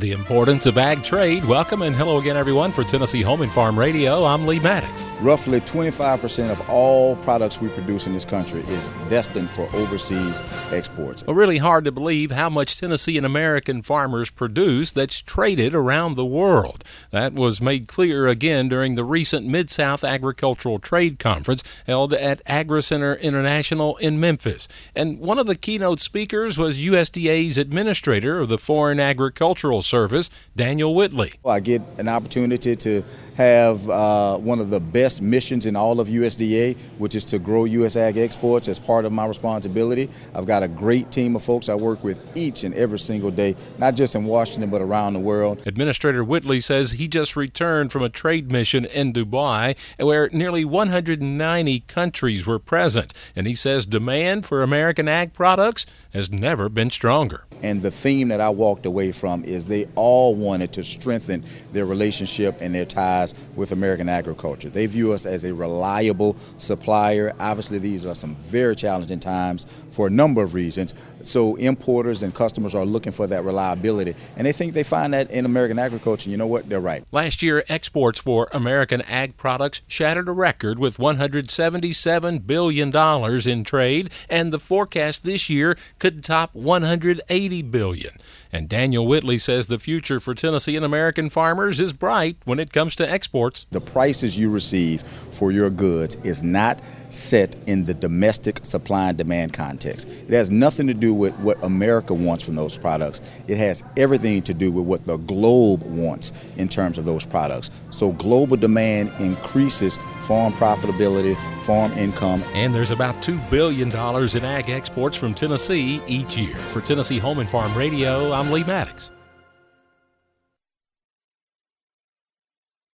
The importance of ag trade. Welcome and hello again, everyone, for Tennessee Home and Farm Radio. I'm Lee Maddox. Roughly 25% of all products we produce in this country is destined for overseas exports. Well, really hard to believe how much Tennessee and American farmers produce that's traded around the world. That was made clear again during the recent Mid South Agricultural Trade Conference held at AgriCenter International in Memphis. And one of the keynote speakers was USDA's administrator of the Foreign Agricultural Service, Daniel Whitley. I get an opportunity to have uh, one of the best missions in all of USDA, which is to grow U.S. ag exports as part of my responsibility. I've got a great team of folks I work with each and every single day, not just in Washington, but around the world. Administrator Whitley says he just returned from a trade mission in Dubai where nearly 190 countries were present. And he says demand for American ag products has never been stronger. And the theme that I walked away from is they all wanted to strengthen their relationship and their ties with American agriculture. They view us as a reliable supplier. Obviously, these are some very challenging times for a number of reasons. So, importers and customers are looking for that reliability, and they think they find that in American agriculture. You know what? They're right. Last year, exports for American ag products shattered a record with $177 billion in trade, and the forecast this year could top 180 billion. And Daniel Whitley says the future for Tennessee and American farmers is bright when it comes to exports. The prices you receive for your goods is not set in the domestic supply and demand context. It has nothing to do with what America wants from those products. It has everything to do with what the globe wants in terms of those products. So global demand increases farm profitability, farm income. And there's about $2 billion in ag exports from Tennessee each year. For Tennessee Home and Farm Radio, I'm Lee Maddox.